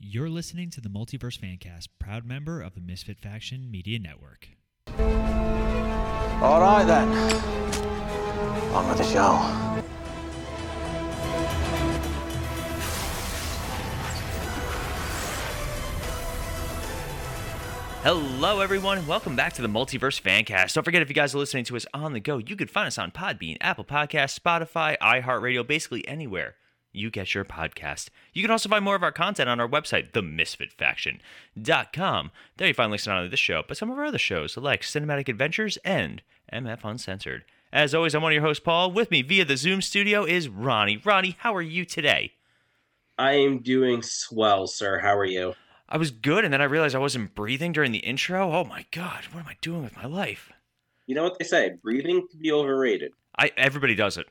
You're listening to the Multiverse Fancast, proud member of the Misfit Faction Media Network. All right then. On with the show. Hello, everyone, welcome back to the Multiverse Fancast. Don't forget, if you guys are listening to us on the go, you can find us on Podbean, Apple Podcasts, Spotify, iHeartRadio, basically anywhere you get your podcast. You can also find more of our content on our website, themisfitfaction.com. There you find links not only this show, but some of our other shows like Cinematic Adventures and MF Uncensored. As always, I'm one of your hosts, Paul. With me via the Zoom studio is Ronnie. Ronnie, how are you today? I am doing swell, sir. How are you? I was good, and then I realized I wasn't breathing during the intro. Oh my god, what am I doing with my life? You know what they say? Breathing can be overrated. I everybody does it.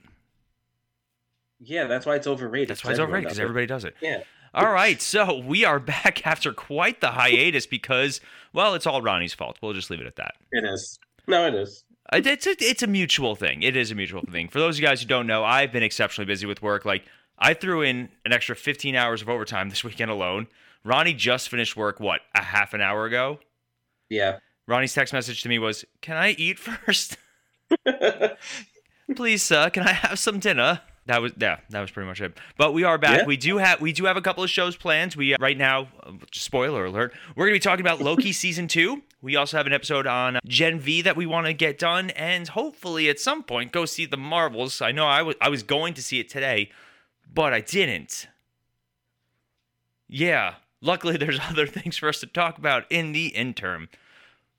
Yeah, that's why it's overrated. That's why it's overrated because everybody does it. Yeah. All right, so we are back after quite the hiatus because, well, it's all Ronnie's fault. We'll just leave it at that. It is. No, it is. Uh, It's a, it's a mutual thing. It is a mutual thing. For those of you guys who don't know, I've been exceptionally busy with work. Like, I threw in an extra 15 hours of overtime this weekend alone. Ronnie just finished work, what, a half an hour ago? Yeah. Ronnie's text message to me was, Can I eat first? Please, sir, can I have some dinner? That was yeah, that was pretty much it. But we are back. Yeah. We do have we do have a couple of shows planned. We uh, right now, uh, spoiler alert, we're gonna be talking about Loki season two. We also have an episode on Gen V that we want to get done, and hopefully at some point go see the Marvels. I know I was I was going to see it today, but I didn't. Yeah, luckily there's other things for us to talk about in the interim.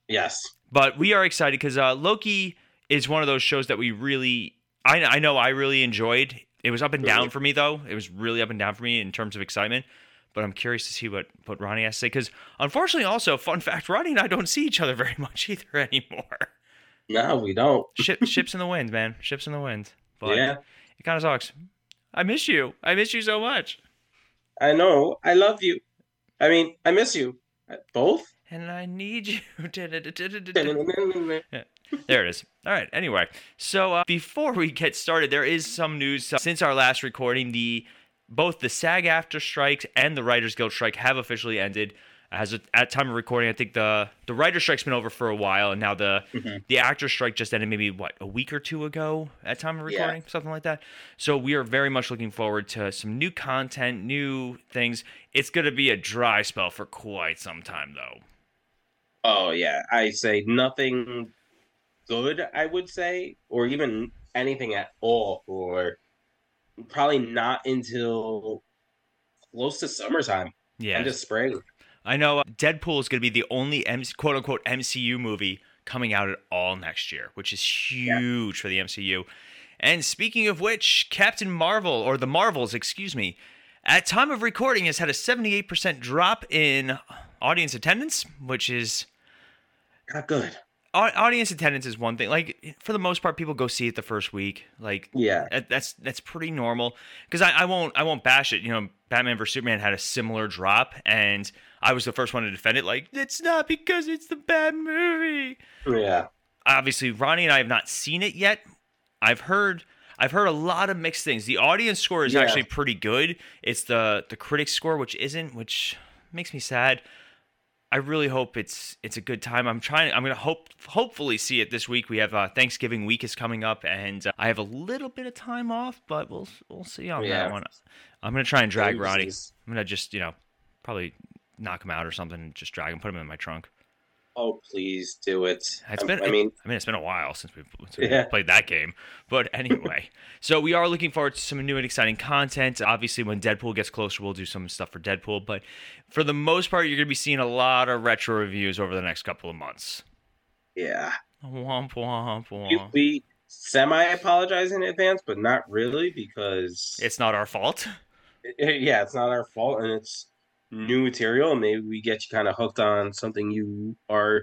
yes. But we are excited because uh, Loki is one of those shows that we really, I, I know I really enjoyed. It was up and down for me though. It was really up and down for me in terms of excitement. But I'm curious to see what what Ronnie has to say because unfortunately, also fun fact, Ronnie and I don't see each other very much either anymore. No, we don't. Ship, ships in the wind, man. Ships in the wind. But yeah. it kind of sucks. I miss you. I miss you so much. I know. I love you. I mean, I miss you. Both? And I need you. There it is. All right. Anyway, so uh, before we get started, there is some news uh, since our last recording. The both the SAG-AFTRA strikes and the Writers Guild strike have officially ended. As of, at time of recording, I think the the writer strike's been over for a while, and now the Mhm. the actor strike just ended maybe what a week or two ago at time of Yeah. recording, something like that. So we are very much looking forward to some new content, new things. It's gonna be a dry spell for quite some time, though. Oh, yeah. I say nothing good, I would say, or even anything at all for probably not until close to summertime. Yeah, And just spring. I know uh, Deadpool is going to be the only quote unquote MCU movie coming out at all next year, which is huge for the MCU. And speaking of which, Captain Marvel, or the Marvels, excuse me, at time of recording has had a 78% drop in audience attendance, which is Not good. Au- audience attendance is one thing. Like for the most part, people go see it the first week. Like Yeah. that's that's pretty normal. Because I, I won't I won't bash it. You know, Batman vs Superman had a similar drop, and I was the first one to defend it. Like it's not because it's the bad movie. Yeah. Obviously, Ronnie and I have not seen it yet. I've heard. I've heard a lot of mixed things. The audience score is Yeah. actually pretty good. It's the the critic score which isn't, which makes me sad. I really hope it's it's a good time. I'm trying. I'm gonna hope hopefully see it this week. We have uh, Thanksgiving week is coming up, and uh, I have a little bit of time off, but we'll we'll see on Yeah. that one. I'm gonna try and drag Ronnie. I'm gonna just you know probably knock him out or something, and just drag him, put him in my trunk. Oh, please do it. It's Um, been. I mean, I mean, it's been a while since we've, since Yeah. played that game. But anyway, so we are looking forward to some new and exciting content. Obviously, when Deadpool gets closer, we'll do some stuff for Deadpool. But for the most part, you're going to be seeing a lot of retro reviews over the next couple of months. yeah. Womp womp womp. we semi apologize in advance, but not really because It's not our fault. yeah, it's not our fault and it's new material. and Maybe we get you kind of hooked on something you are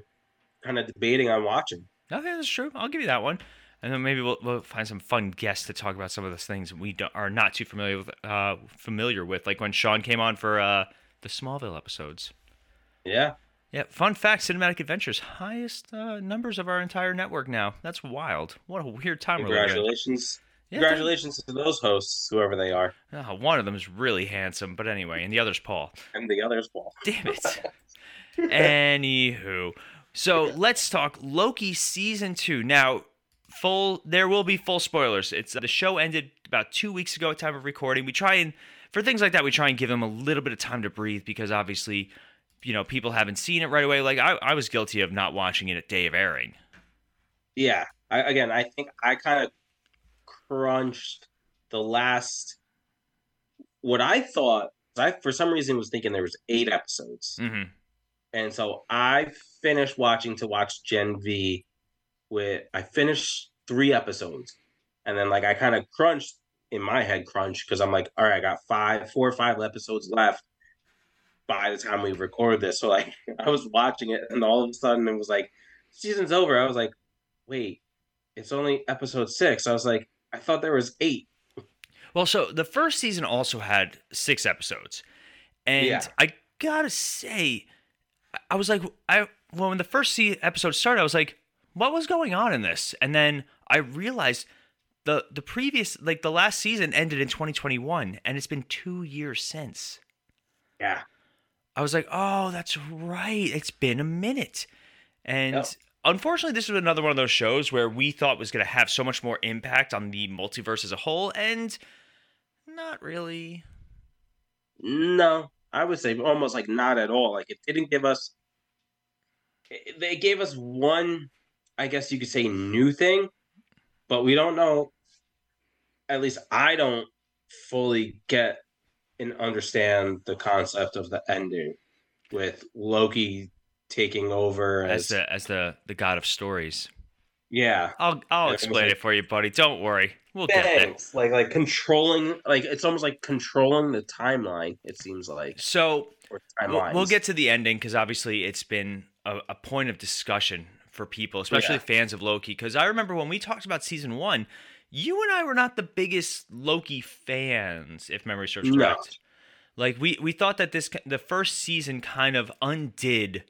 kind of debating on watching. Okay, that's true. I'll give you that one. And then maybe we'll, we'll find some fun guests to talk about some of those things we are not too familiar with. Uh, familiar with, like when Sean came on for uh, the Smallville episodes. Yeah. Yeah, fun fact: Cinematic Adventures highest uh, numbers of our entire network now. That's wild. What a weird time. Congratulations. Yeah, Congratulations to those hosts, whoever they are, oh, one of them is really handsome, but anyway, and the other's Paul. and the others. Paul. Damn it. Anywho, so let's talk Loki season two. Now, full there will be full spoilers. It's the show ended about two weeks ago at time of recording. We try and for things like that, we try and give them a little bit of time to breathe because obviously, you know, people haven't seen it right away. Like I, I was guilty of not watching it at day of airing. yeah. I, again, I think I kind of crunched the last. What I thought, I for some reason was thinking there was eight episodes. hmm And so I finished watching to watch Gen V with I finished three episodes. And then like I kind of crunched in my head crunch because I'm like, all right, I got five, four or five episodes left by the time we record this. So like I was watching it and all of a sudden it was like season's over. I was like, wait, it's only episode six. I was like, I thought there was eight. Well, so the first season also had six episodes, and Yeah. I gotta say, I- was like, I well, when the first episode started, I was like, what was going on in this? And then I realized the the previous, like the last season, ended in 2021, and it's been two years since. Yeah. I was like, oh, that's right. It's been a minute. And Yep. Unfortunately, this was another one of those shows where we thought was going to have so much more impact on the multiverse as a whole, and not really. No, I would say almost like not at all. Like it didn't give us. They gave us one, I guess you could say, new thing, but we don't know. At least I don't fully get and understand the concept of the ending with Loki taking over as as, the as the the god of stories. yeah. I'll I'll Yeah, it explain like- it for you, buddy. Don't worry. We'll get there. Like like controlling, like it's almost like controlling the timeline. It seems like So we'll, we'll get to the ending because obviously it's been a, a point of discussion for people, especially Yeah. fans of Loki. Because I remember when we talked about season one, you and I were not the biggest Loki fans, if memory serves No. correct. Like we we thought that this the first season kind of undid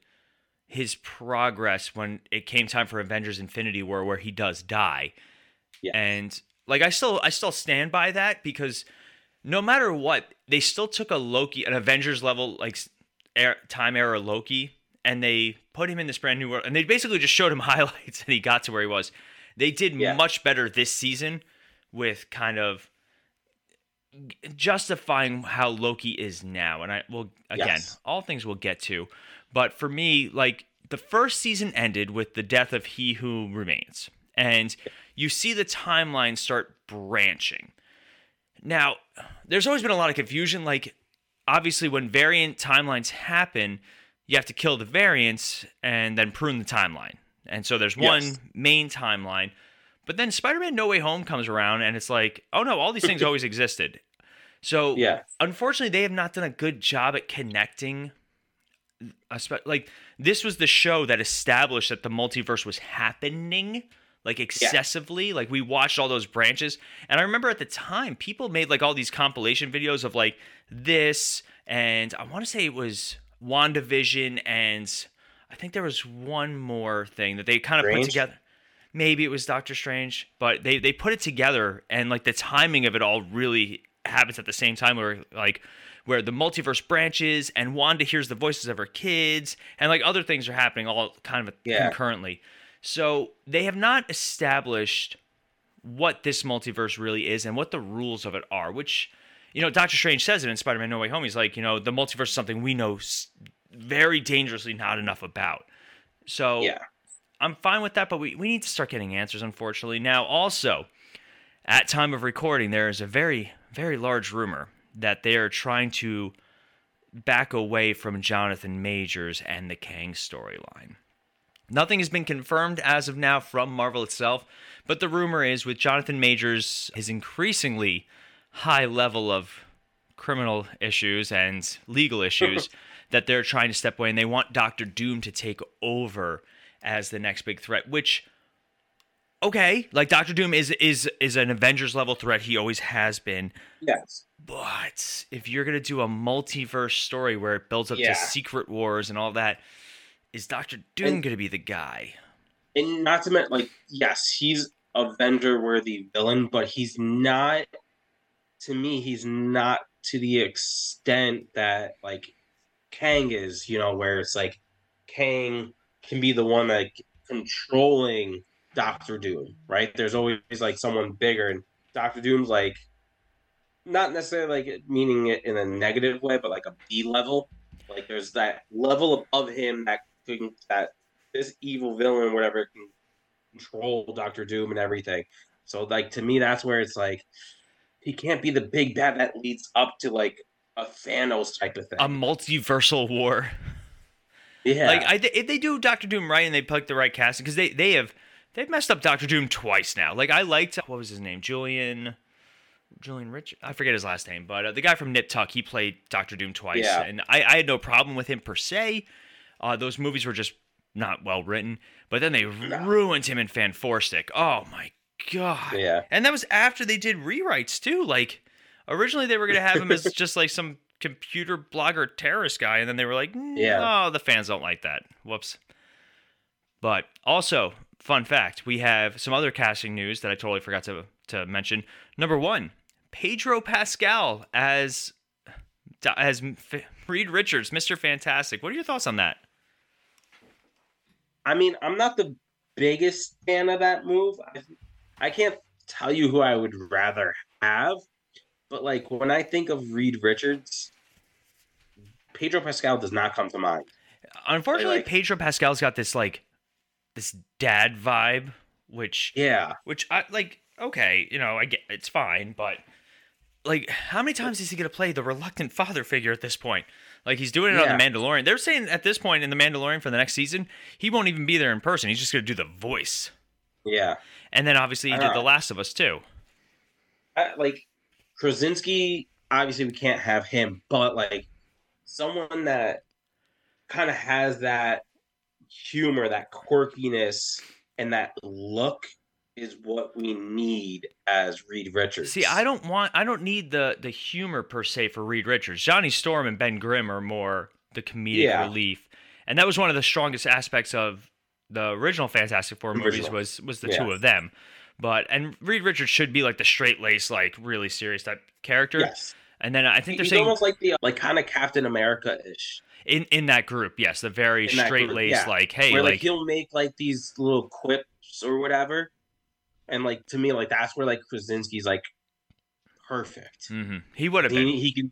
his progress when it came time for Avengers Infinity War where he does die. Yeah. And like I still I still stand by that because no matter what, they still took a Loki, an Avengers level like era, time era Loki, and they put him in this brand new world, and they basically just showed him highlights, and he got to where he was. They did Yeah. much better this season with kind of justifying how Loki is now, and I will again, Yes. all things we'll get to, but for me, like the first season ended with the death of He Who Remains, and you see the timeline start branching. Now, there's always been a lot of confusion. Like, obviously, when variant timelines happen, you have to kill the variants and then prune the timeline. And so there's one Yes. main timeline. But then Spider Man No Way Home comes around and it's like, oh no, all these things always existed. So, Yeah. unfortunately, they have not done a good job at connecting. Like, this was the show that established that the multiverse was happening like excessively. Like we watched all those branches, and I remember at the time people made like all these compilation videos of like this, and I want to say it was WandaVision, and I think there was one more thing that they kind of put together. Maybe it was Doctor Strange, but they they put it together, and like the timing of it all really happens at the same time, where like where the multiverse branches and Wanda hears the voices of her kids, and like other things are happening all kind of Yeah. concurrently. So they have not established what this multiverse really is and what the rules of it are, which, you know, Doctor Strange says it in Spider Man No Way Home. He's like, you know, the multiverse is something we know very dangerously not enough about. So Yeah. I'm fine with that, but we, we need to start getting answers, unfortunately. Now, also, at time of recording, there is a very, very large rumor that they are trying to back away from Jonathan Majors and the Kang storyline. Nothing has been confirmed as of now from Marvel itself, but the rumor is with Jonathan Majors, his increasingly high level of criminal issues and legal issues, that they're trying to step away and they want Doctor Doom to take over as the next big threat, which okay, like Doctor Doom is is is an Avengers level threat. He always has been. Yes. But if you're gonna do a multiverse story where it builds up Yeah. to Secret Wars and all that, is Doctor Doom And- gonna be the guy? And not to mention, like, yes, he's Avenger worthy villain, but he's not. To me, he's not to the extent that like Kang is. You know, where it's like Kang can be the one like controlling Doctor Doom, right? There's always like someone bigger, and Doctor Doom's like not necessarily like meaning it in a negative way, but like a B level. Like there's that level above him that can, that this evil villain, whatever, can control Doctor Doom and everything. So like to me, that's where it's like he can't be the big bad that leads up to like a Thanos type of thing. A multiversal war. yeah, Like I, if they do Doctor Doom right and they pick the right casting, because they they have they've messed up Doctor Doom twice now. Like I liked what was his name, Julian. Julian Rich, I forget his last name, but uh, the guy from Nip Tuck, he played Doctor Doom twice, Yeah. and I, I had no problem with him per se. Uh, those movies were just not well written, but then they ruined him in Fan Four Stick. Oh my god! yeah, And that was after they did rewrites too. Like originally they were gonna have him as just like some computer blogger terrorist guy, and then they were like, no, Yeah. the fans don't like that. Whoops. But also, fun fact, we have some other casting news that I totally forgot to to mention. Number one, Pedro Pascal as as Reed Richards, Mr. Fantastic. What are your thoughts on that? I mean, I'm not the biggest fan of that move. I, I can't tell you who I would rather have, but like when I think of Reed Richards, Pedro Pascal does not come to mind. Unfortunately, like- Pedro Pascal's got this like this dad vibe, which Yeah, which I like. Okay, you know, I get it's fine, but like, how many times is he gonna play the reluctant father figure at this point? Like, he's doing it on the Mandalorian. They're saying at this point in the Mandalorian for the next season, he won't even be there in person. He's just gonna do the voice, yeah. and then obviously he did know. The Last of Us too. I, like Krasinski, obviously we can't have him, but like someone that kind of has that humor, that quirkiness, and that look is what we need as Reed Richards. See, I don't want, I don't need the the humor per se for Reed Richards. Johnny Storm and Ben Grimm are more the comedic Yeah. relief, and that was one of the strongest aspects of the original Fantastic Four movies Original. was was the Yeah. two of them. But and Reed Richards should be like the straight laced, like really serious type character. Yes, And then I think they're he's saying almost like the like kind of Captain America ish, in in that group, yes, the very straight laced, yeah. like hey, where like, like, he'll make like these little quips or whatever, and like to me like that's where like Krasinski's like perfect. mhm. he would have been he, he can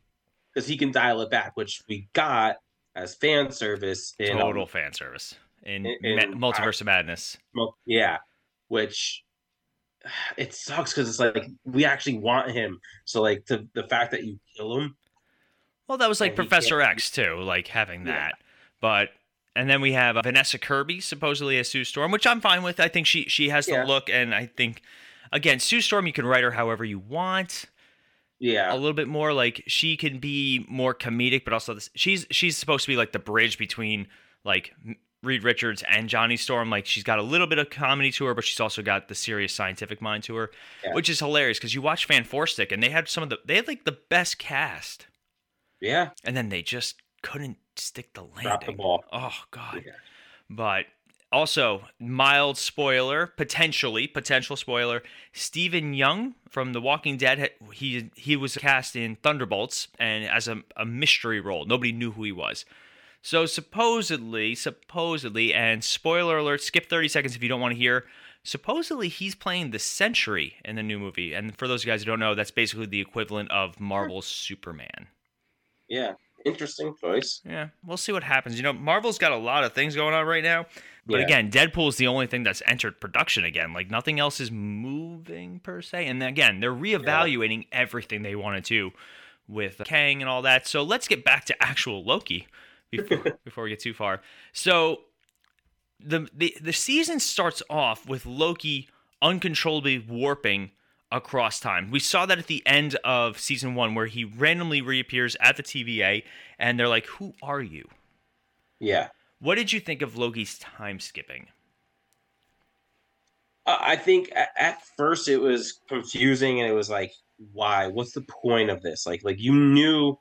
because he can dial it back, which we got as fan service in um, total fan service in, in- in- Ma- Multiverse of Madness. Yeah, which it sucks because it's like we actually want him. So like the the fact that you kill him, Well, that was like Professor X too, like having Yeah. that. But and then we have uh, Vanessa Kirby supposedly as Sue Storm, which I'm fine with. I think she she has the Yeah. look, and I think again Sue Storm, you can write her however you want. Yeah, a little bit more like she can be more comedic, but also this, she's she's supposed to be like the bridge between like Reed Richards and Johnny Storm. Like she's got a little bit of comedy to her, but she's also got the serious scientific mind to her, Yeah. which is hilarious because you watch Fan Four Stick and they had some of the they had like the best cast yeah, and then they just couldn't stick the landing. Drop the ball. Oh god. Yeah. But also mild spoiler, potentially potential spoiler. Steven Yeun from The Walking Dead, he he was cast in Thunderbolts and as a, a mystery role. Nobody knew who he was. So supposedly, supposedly, and spoiler alert, skip 30 seconds if you don't want to hear. Supposedly, he's playing the Sentry in the new movie. And for those of you guys who don't know, that's basically the equivalent of Marvel's Superman. Yeah. Interesting choice. Yeah, we'll see what happens. You know, Marvel's got a lot of things going on right now. But Yeah. again, Deadpool is the only thing that's entered production again. Like nothing else is moving per se. And again, they're reevaluating everything they want to do with Kang and all that. So let's get back to actual Loki before before we get too far. So the the the season starts off with Loki uncontrollably warping across time. We saw that at the end of season 1 where he randomly reappears at the TVA and they're like, "Who are you?" Yeah, What did you think of Loki's time skipping? Uh, I think at, at first it was confusing, and it was like, why? What's the point of this? Like, like you knew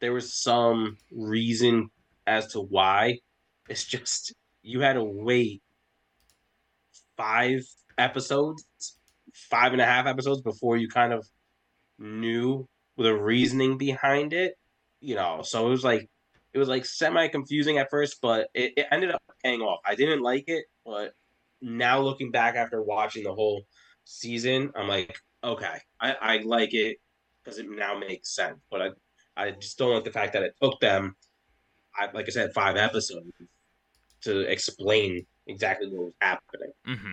there was some reason as to why. It's just you had to wait five episodes, five and a half episodes before you kind of knew the reasoning behind it. You know, so it was like it was like semi confusing at first, but it, it ended up paying off. I didn't like it, but now looking back after watching the whole season, I'm like, okay, I, I like it because it now makes sense. But I I just don't like the fact that it took them, I, like I said, five episodes to explain exactly what was happening. hmm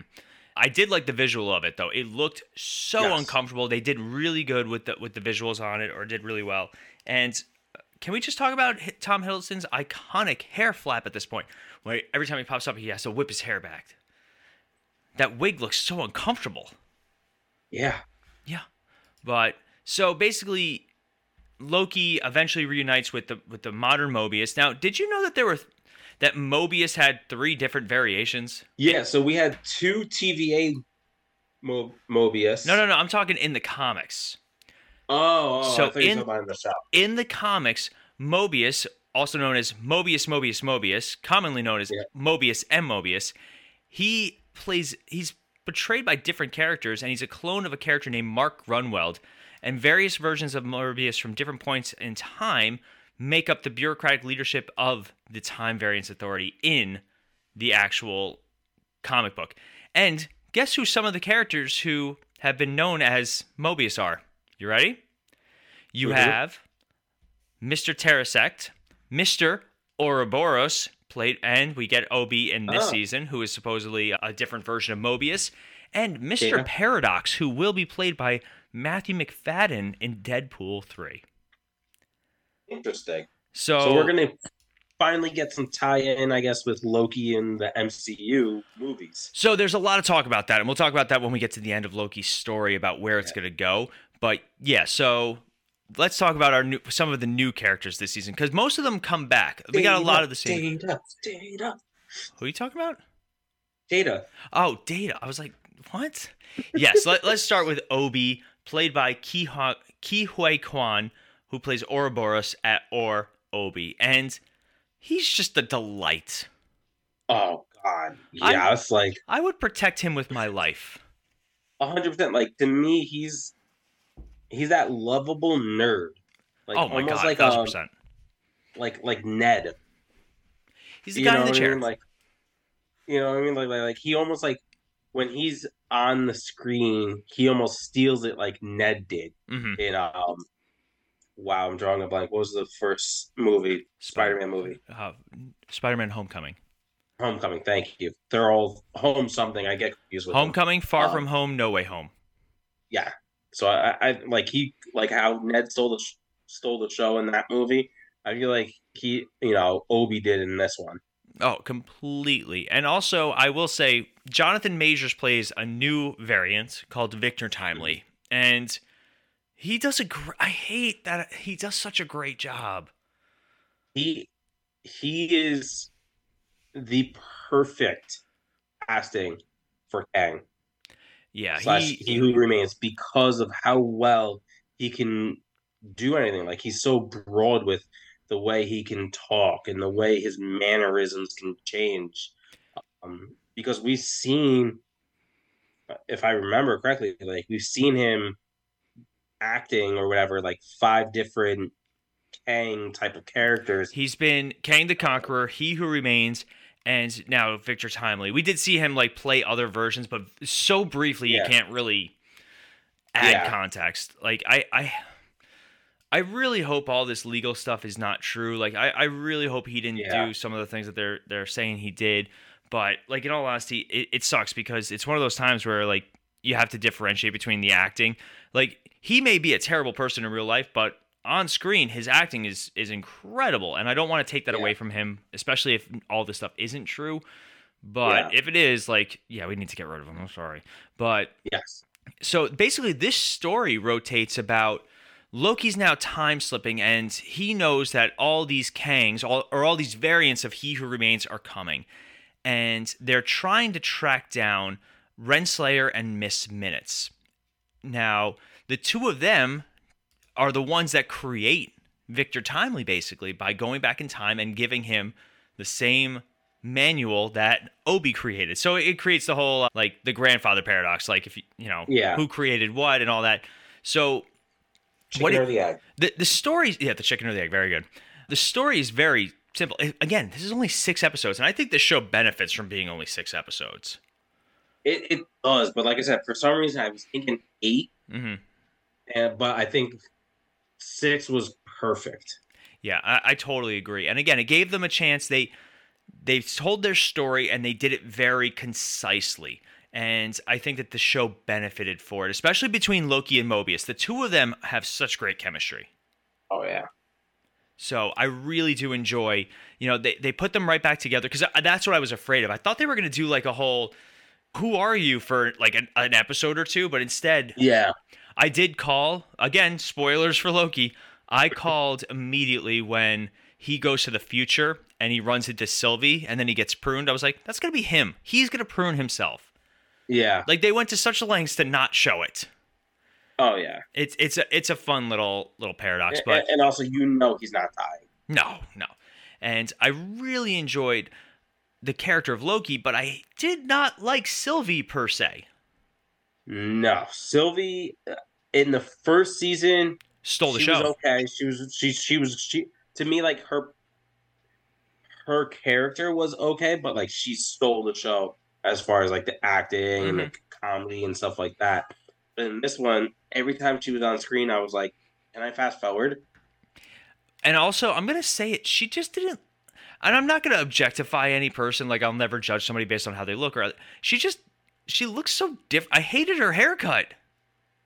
I did like the visual of it though. It looked so Yes. uncomfortable. They did really good with the with the visuals on it, or did really well. And uh, can we just talk about Tom Hiddleston's iconic hair flap at this point, where every time he pops up, he has to whip his hair back. That wig looks so uncomfortable. Yeah. Yeah. But so basically Loki eventually reunites with the with the modern Mobius. Now, did you know that there were that Mobius had three different variations? Yeah, so we had two TVA Mo- Mobius. No, no, no. I'm talking in the comics. Oh, oh, oh So thought you in- were talking about in the shop. In the comics, Mobius, also known as Mobius, Mobius, Mobius, commonly known as Yeah. Mobius M. Mobius, he plays. He's portrayed by different characters, and he's a clone of a character named Mark Gruenwald. And various versions of Mobius from different points in time make up the bureaucratic leadership of the Time Variance Authority in the actual comic book. And guess who some of the characters who have been known as Mobius are? You ready? You have Mr. Tesseract, Mr. Ouroboros, played, and we get Obi in this Oh. season, who is supposedly a different version of Mobius, and Mr. Yeah. Paradox, who will be played by Matthew Macfadyen in Deadpool 3. Interesting. So, So we're gonna finally get some tie-in, I guess, with Loki and the MCU movies. So there's a lot of talk about that, and we'll talk about that when we get to the end of Loki's story about where it's Yeah. going to go. But yeah, so let's talk about our new some of the new characters this season because most of them come back. We got a lot of the same. Data, data, Who are you talking about? data. Oh, Data. I was like, what? Yes, let, let's start with Obi, played by Ke Huy Quan, who plays Ouroboros at Or Obi, and he's just a delight. Oh God, yeah, it's like I would protect him with my life. hundred percent. Like to me, he's he's that lovable nerd. Like oh my almost god, like thousand a, percent. like like Ned. He's the You guy in the what I chair. mean? Like, you know what I mean? Like, like, like he almost like when he's on the screen, he almost steals it like Ned did hmm in um. Wow, I'm drawing a blank. What was the first movie? Spider-Man movie. Uh, Spider-Man: Homecoming. Homecoming. Thank you. They're all home something. I get confused with them. Homecoming, Far Um, From Home, No Way Home. Yeah. So I, I like he like how Ned stole the sh- stole the show in that movie. I feel like he, you know, Obi did in this one. Oh, completely. And also, I will say, Jonathan Majors plays a new variant called Victor Timely, and he does a. Gr- I hate that he does such a great job. he he is the perfect casting for Kang Yeah, slash he, he who remains because of how well he can do anything. Like he's so broad with the way he can talk and the way his mannerisms can change. Um, because we've seen, if I remember correctly, like we've seen him acting or whatever, like five different Kang type of characters. he's been Kang the Conqueror, He Who Remains, and now Victor Timely. We did see him like play other versions, but so briefly you can't really add Yeah. context. Like I, I, I really hope all this legal stuff is not true. Like I, I really hope he didn't Yeah. do some of the things that they're they're saying he did. But like in all honesty, it, it sucks because it's one of those times where like you have to differentiate between the acting. Like he may be a terrible person in real life, but on screen his acting is is incredible, and I don't want to take that Yeah. away from him, especially if all this stuff isn't true. But Yeah. if it is, like, yeah, we need to get rid of him. I'm sorry, but Yes. so basically this story rotates about Loki's now time slipping and he knows that all these Kangs all, or all these variants of He Who Remains are coming. And they're trying to track down Renslayer and Miss Minutes. Now, the two of them are the ones that create Victor Timely basically by going back in time and giving him the same manual that Obi created. So it creates the whole uh, like the grandfather paradox, like if you you know Yeah. who created what and all that. So Chicken what or it- the egg? the the story, yeah, the chicken or the egg, very good. The story is very simple. Again, this is only six episodes, and I think this show benefits from being only six episodes. It, it does, but like I said, for some reason I was thinking eight, hmm and but I think six was perfect. Yeah, I, I totally agree. And again, it gave them a chance. They they told their story and they did it very concisely. And I think that the show benefited for it, especially between Loki and Mobius. The two of them have such great chemistry. Oh yeah, So I really do enjoy, you know, they, they put them right back together because that's what I was afraid of. I thought they were going to do like a whole, who are you for like an, an episode or two, but instead yeah, I did call again. Spoilers for Loki. I called immediately when he goes to the future and he runs into Sylvie and then he gets pruned. I was like, that's gonna be him. He's gonna prune himself. yeah. Like they went to such lengths to not show it. Oh yeah, It's it's a it's a fun little little paradox, and, but and also you know he's not dying. no, no. And I really enjoyed the character of Loki, but I did not like Sylvie per se. No, Sylvie uh, in the first season Stole the she show. was okay. She was she she was she to me like her her character was okay, but like she stole the show as far as like the acting and the Mm-hmm. comedy and stuff like that. But in this one, every time she was on screen, I was like, "Can I fast forward?" And also, I'm gonna say it. She just didn't. And I'm not gonna objectify any person. Like I'll never judge somebody based on how they look. Or she just she looks so different. I hated her haircut.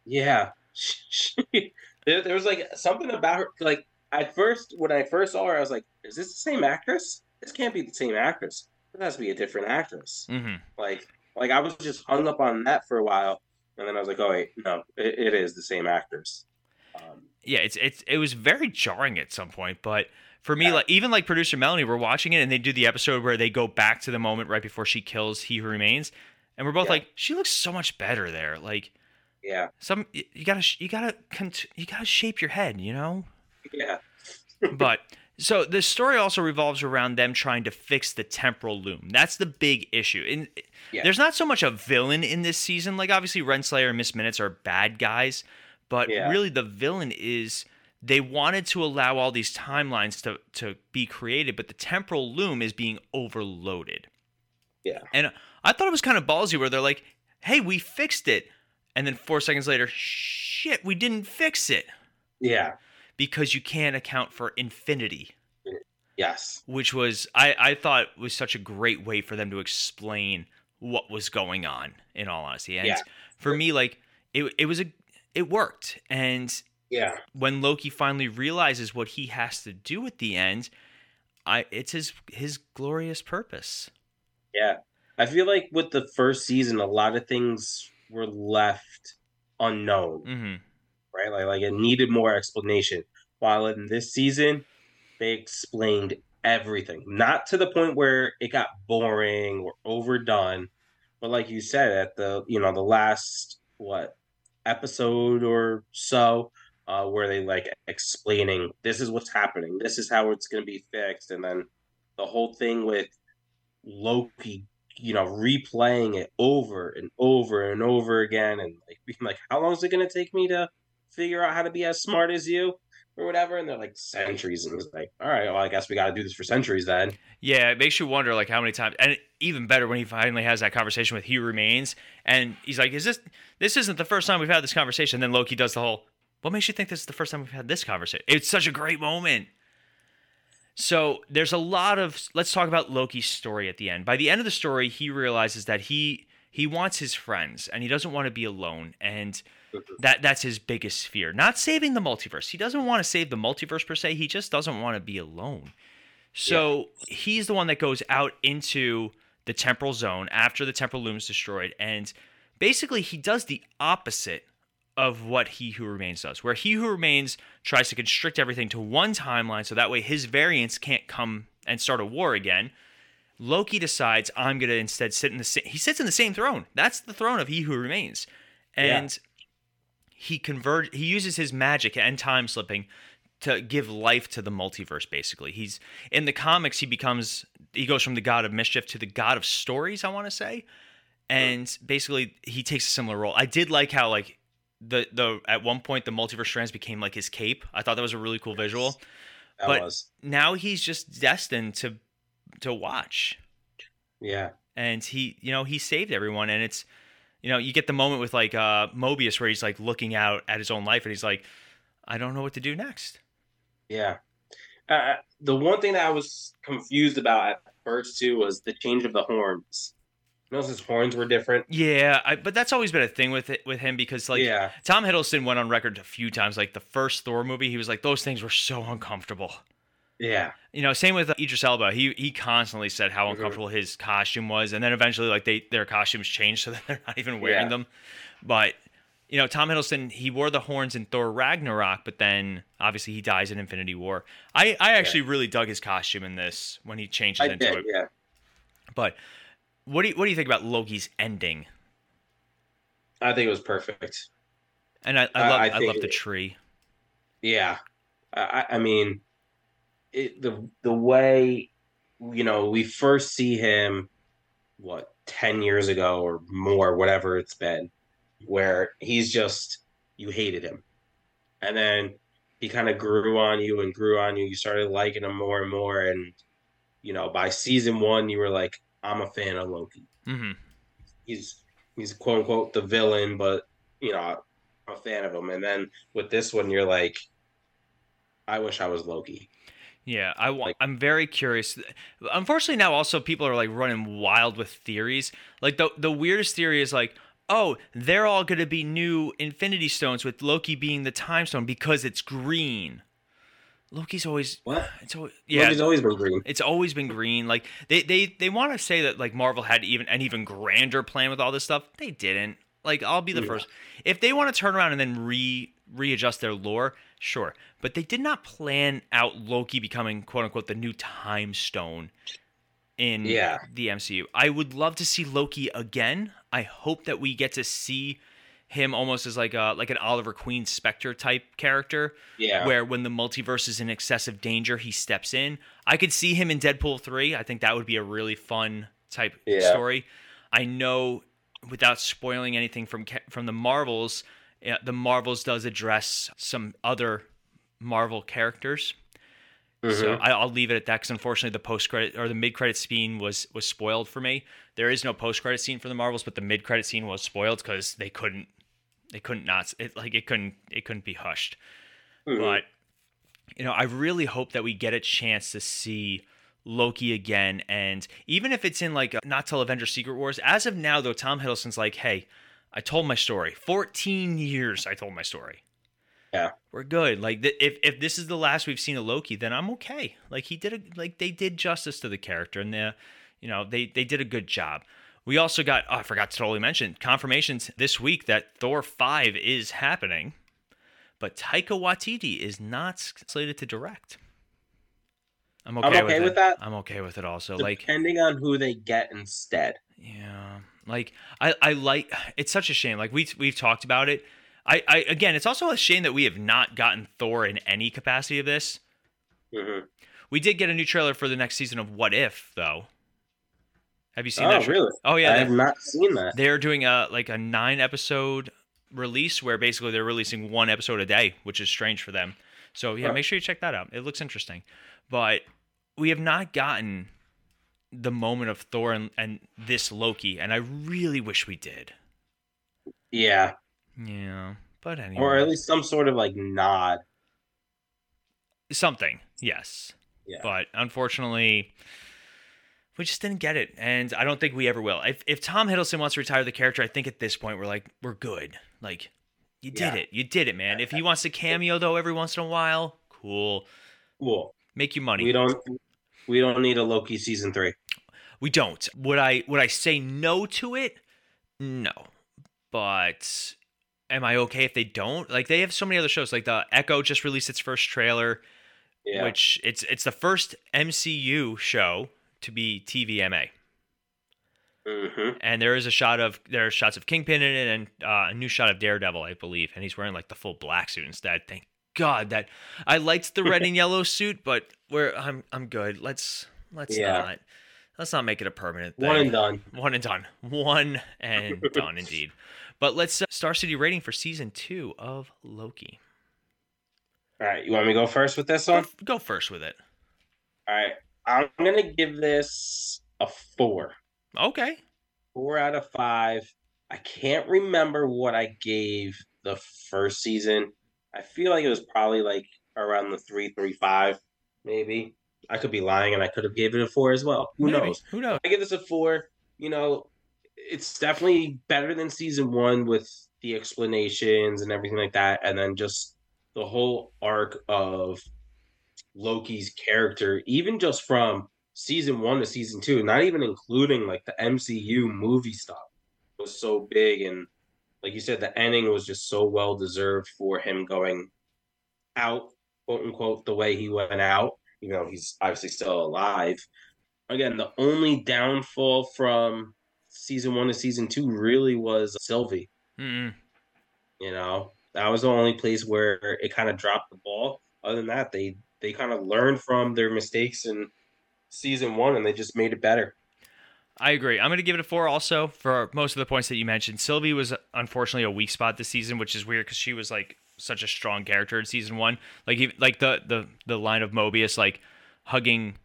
Yeah, she, there, there was like something about her. Like at first, when I first saw her, I was like, "Is this the same actress? This can't be the same actress. It has to be a different actress." hmm Like, like I was just hung up on that for a while, and then I was like, "Oh wait, no, it, it is the same actress." Um, Yeah, it's it's it was very jarring at some point. But for me, Yeah. like even like producer Melanie, we're watching it and they do the episode where they go back to the moment right before she kills He Who Remains, and we're both Yeah. like, she looks so much better there. Like yeah, some you gotta you gotta you gotta shape your head, you know. yeah, but so the story also revolves around them trying to fix the temporal loom. That's the big issue. And eh, Yeah. there's not so much a villain in this season. Like obviously Renslayer and Miss Minutes are bad guys, but really the villain is they wanted to allow all these timelines to to be created, but the temporal loom is being overloaded. Yeah. And I thought it was kind of ballsy where they're like, "Hey, we fixed it." And then 4 seconds later, "Shit, we didn't fix it." yeah. Because you can't account for infinity Yes. which was I, I thought was such a great way for them to explain what was going on in all honesty and Yeah. for me like it, it was a it worked and Yeah. when loki finally realizes what he has to do at the end i it's his his glorious purpose Yeah. I feel like with the first season, a lot of things were left unknown, hmm right? Like, like it needed more explanation. While in this season, they explained everything. Not to the point where it got boring or overdone, but like you said, at the you know the last what episode or so, uh, where they like explaining this is what's happening, this is how it's going to be fixed, and then the whole thing with Loki, you know, replaying it over and over and over again, and like being like, how long is it going to take me to figure out how to be as smart as you? Or whatever, and they're like centuries, and it's like, all right, well, I guess we got to do this for centuries then. yeah it makes you wonder like how many times and even better when he finally has that conversation with he remains and he's like is this this isn't the first time we've had this conversation. Then loki does the whole what makes you think this is the first time we've had this conversation? It's such a great moment. So there's a lot of let's talk about loki's story at the end. By the end of the story he realizes that he he wants his friends and he doesn't want to be alone. And mm-hmm. that that's his biggest fear. Not saving the multiverse. He doesn't want to save the multiverse per se. He just doesn't want to be alone. So he's the one that goes out into the temporal zone after the temporal loom is destroyed. And basically he does the opposite of what he who remains does where he who remains tries to constrict everything to one timeline so that way his variants can't come and start a war again. Loki decides i'm going to instead sit in the same he sits in the same throne. That's the throne of he who remains. And he convert he uses his magic and time slipping to give life to the multiverse basically. He's in the comics he becomes he goes from the god of mischief to the god of stories. I want to say, and basically he takes a similar role. I did like how like the the at one point the multiverse strands became like his cape. I thought that was a really cool visual. That but- was. Now he's just destined to to watch, Yeah. and he you know he saved everyone, and it's you know you get the moment with like uh Mobius where he's like looking out at his own life, and he's like, I don't know what to do next. Yeah. Uh, the one thing that I was confused about at first too was the change of the horns. His horns were different. Yeah, I, but that's always been a thing with it with him because like yeah. Tom Hiddleston went on record a few times, like the first Thor movie, he was like, those things were so uncomfortable. Yeah. You know, same with uh, Idris Elba. He he constantly said how Mhm. uncomfortable his costume was, and then eventually, like they their costumes changed so that they're not even wearing Yeah. them. But you know, Tom Hiddleston he wore the horns in Thor Ragnarok, but then obviously he dies in Infinity War. I I actually really dug his costume in this when he changes I into did. it. Yeah. But what do you, what do you think about Loki's ending? I think it was perfect. And I, I love I I, love the tree. Yeah. I, I- I mean, it, the the way you know we first see him, what ten years ago or more, whatever it's been, where he's just you hated him, and then he kind of grew on you and grew on you. You started liking him more and more, and you know by season one you were like, I'm a fan of Loki. hmm He's he's quote unquote the villain, but you know I'm a fan of him. And then with this one, you're like, I wish I was Loki. Yeah, I wa- Like- I'm very curious. Unfortunately, now also people are like running wild with theories. Like the the weirdest theory is like, oh, they're all going to be new Infinity Stones with Loki being the Time Stone because it's green. Loki's always What? it's always yeah. Loki's always been green. It's always been green. Like they they they want to say that like Marvel had even an even grander plan with all this stuff. They didn't. Like I'll be the Yeah. first. If they want to turn around and then re readjust their lore, sure. But they did not plan out Loki becoming quote unquote the new time stone in Yeah. the MCU. I would love to see Loki again. I hope that we get to see him almost as like a like an Oliver Queen Spectre type character Yeah. where when the multiverse is in excessive danger, he steps in. I could see him in Deadpool 3. I think that would be a really fun type Yeah. story. I know without spoiling anything from from the Marvels, uh, the Marvels does address some other Marvel characters. So Mhm. I, I'll leave it at that because unfortunately the post credit or the mid credit scene was was spoiled for me. There is no post credit scene for the Marvels, but the mid credit scene was spoiled because they couldn't they couldn't not it like it couldn't it couldn't be hushed. Mhm. But you know, I really hope that we get a chance to see Loki again, and even if it's in like a, not till Avengers Secret Wars. As of now, though, Tom Hiddleston's like, "Hey, I told my story. Fourteen years, I told my story. Yeah. we're good. Like, th- if if this is the last we've seen of Loki, then I'm okay. Like, he did a, like they did justice to the character, and the, you know, they they did a good job. We also got, oh, I forgot to totally mention, confirmations this week that Thor 5 is happening but Taika Waititi is not slated to direct. I'm okay, okay with, with it. that. I'm okay with it also. Like, Depending on who they get instead. yeah, like I, I like. It's such a shame. Like we we've talked about it. I, I again, it's also a shame that we have not gotten Thor in any capacity of this. hmm We did get a new trailer for the next season of What If, though. Have you seen Oh, that? tra- really? Oh yeah, I have not seen that. they're doing a like a nine episode release where basically they're releasing one episode a day, which is strange for them. So yeah, Huh. make sure you check that out. It looks interesting. But we have not gotten the moment of Thor and, and this Loki, and I really wish we did. Yeah. Yeah. But anyway. Or at least some sort of like nod. something, yes. Yeah. But unfortunately, we just didn't get it, and I don't think we ever will. If if Tom Hiddleston wants to retire the character, I think at this point we're like we're good. Like you did Yeah. it, you did it, man. If he wants to cameo though every once in a while, cool. Cool. Make you money. We don't we don't need a Loki season three. We don't. Would I would I say no to it? No. But am I okay if they don't? Like they have so many other shows. Like the Echo just released its first trailer. Yeah. which it's it's the first MCU show to be TVMA, hmm and there is a shot of there are shots of Kingpin in it, and uh, a new shot of Daredevil, I believe, and he's wearing like the full black suit instead. Thank God that I liked the red and yellow suit, but we're I'm I'm good. Let's let's Yeah. not. Let's not make it a permanent thing. One and done. One and done. One and done, indeed. But let's uh, Star City rating for season two of Loki. All right, you want me to go first with this Go, one? go first with it. All right, I'm gonna give this a four. Okay. Four out of five. I can't remember what I gave the first season. I feel like it was probably like around the three, three, five, maybe. I could be lying, and I could have gave it a four as well. Who Maybe. knows? Who knows? I give this a four. You know, it's definitely better than season one with the explanations and everything like that, and then just the whole arc of Loki's character, even just from season one to season two, not even including like the MCU movie stuff, was so big. And like you said, the ending was just so well deserved for him going out, quote unquote, the way he went out, even though he's obviously still alive. Again, the only downfall from season one to season two really was Sylvie. Mm-mm. You know, that was the only place where it kind of dropped the ball. Other than that, they they kind of learned from their mistakes in season one and they just made it better. I agree. I'm going to give it a four also for most of the points that you mentioned. Sylvie was unfortunately a weak spot this season, which is weird because she was like such a strong character in season one. Like even, like the the the line of Mobius like hugging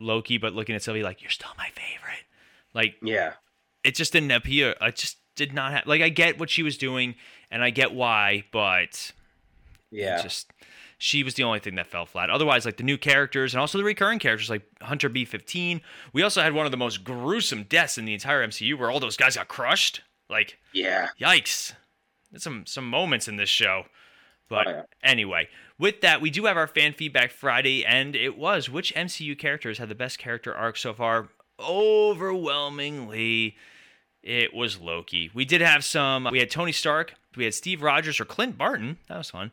Loki, but looking at Sylvie like you're still my favorite. Like Yeah. it just didn't appear. I just did not have like I get what she was doing and I get why, but Yeah. just she was the only thing that fell flat. Otherwise, like the new characters and also the recurring characters like Hunter B15. We also had one of the most gruesome deaths in the entire MCU where all those guys got crushed. Like, yeah. yikes. There's some some moments in this show. But Oh, yeah. anyway, with that, we do have our fan feedback Friday, and it was which MCU characters had the best character arc so far? Overwhelmingly, it was Loki. We did have some. We had Tony Stark. We had Steve Rogers or Clint Barton. That was fun.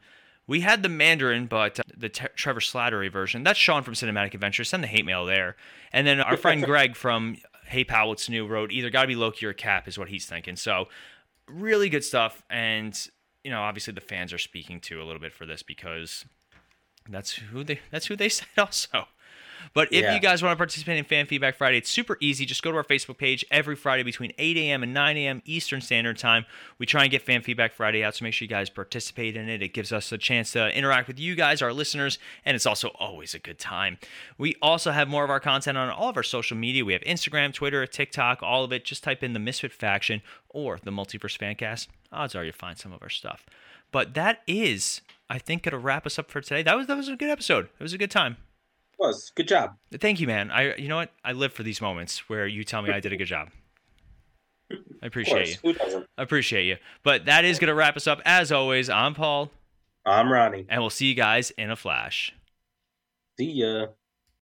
We had the Mandarin, but uh, the Te- Trevor Slattery version. That's Sean from Cinematic Adventures. Send the hate mail there. And then our friend Greg from Hey Pal, What's New wrote either got to be Loki or Cap is what he's thinking. So really good stuff. And you know, obviously the fans are speaking to a little bit for this because that's who they that's who they said also. But if Yeah. you guys want to participate in Fan Feedback Friday, it's super easy. Just go to our Facebook page every Friday between 8 a.m. and 9 a.m. Eastern Standard Time. We try and get Fan Feedback Friday out, so make sure you guys participate in it. It gives us a chance to interact with you guys, our listeners, and it's also always a good time. We also have more of our content on all of our social media. We have Instagram, Twitter, TikTok, all of it. Just type in the Misfit Faction or the Multiverse Fancast. Odds are you'll find some of our stuff. But that is, I think, gonna wrap us up for today. That was that was a good episode. It was a good time. Was. Good job. Thank you, man. I you know what? I live for these moments where you tell me I did a good job. I appreciate you. I appreciate you. But that is going to wrap us up. As always, I'm Paul, I'm Ronnie. and we'll see you guys in a flash. See ya.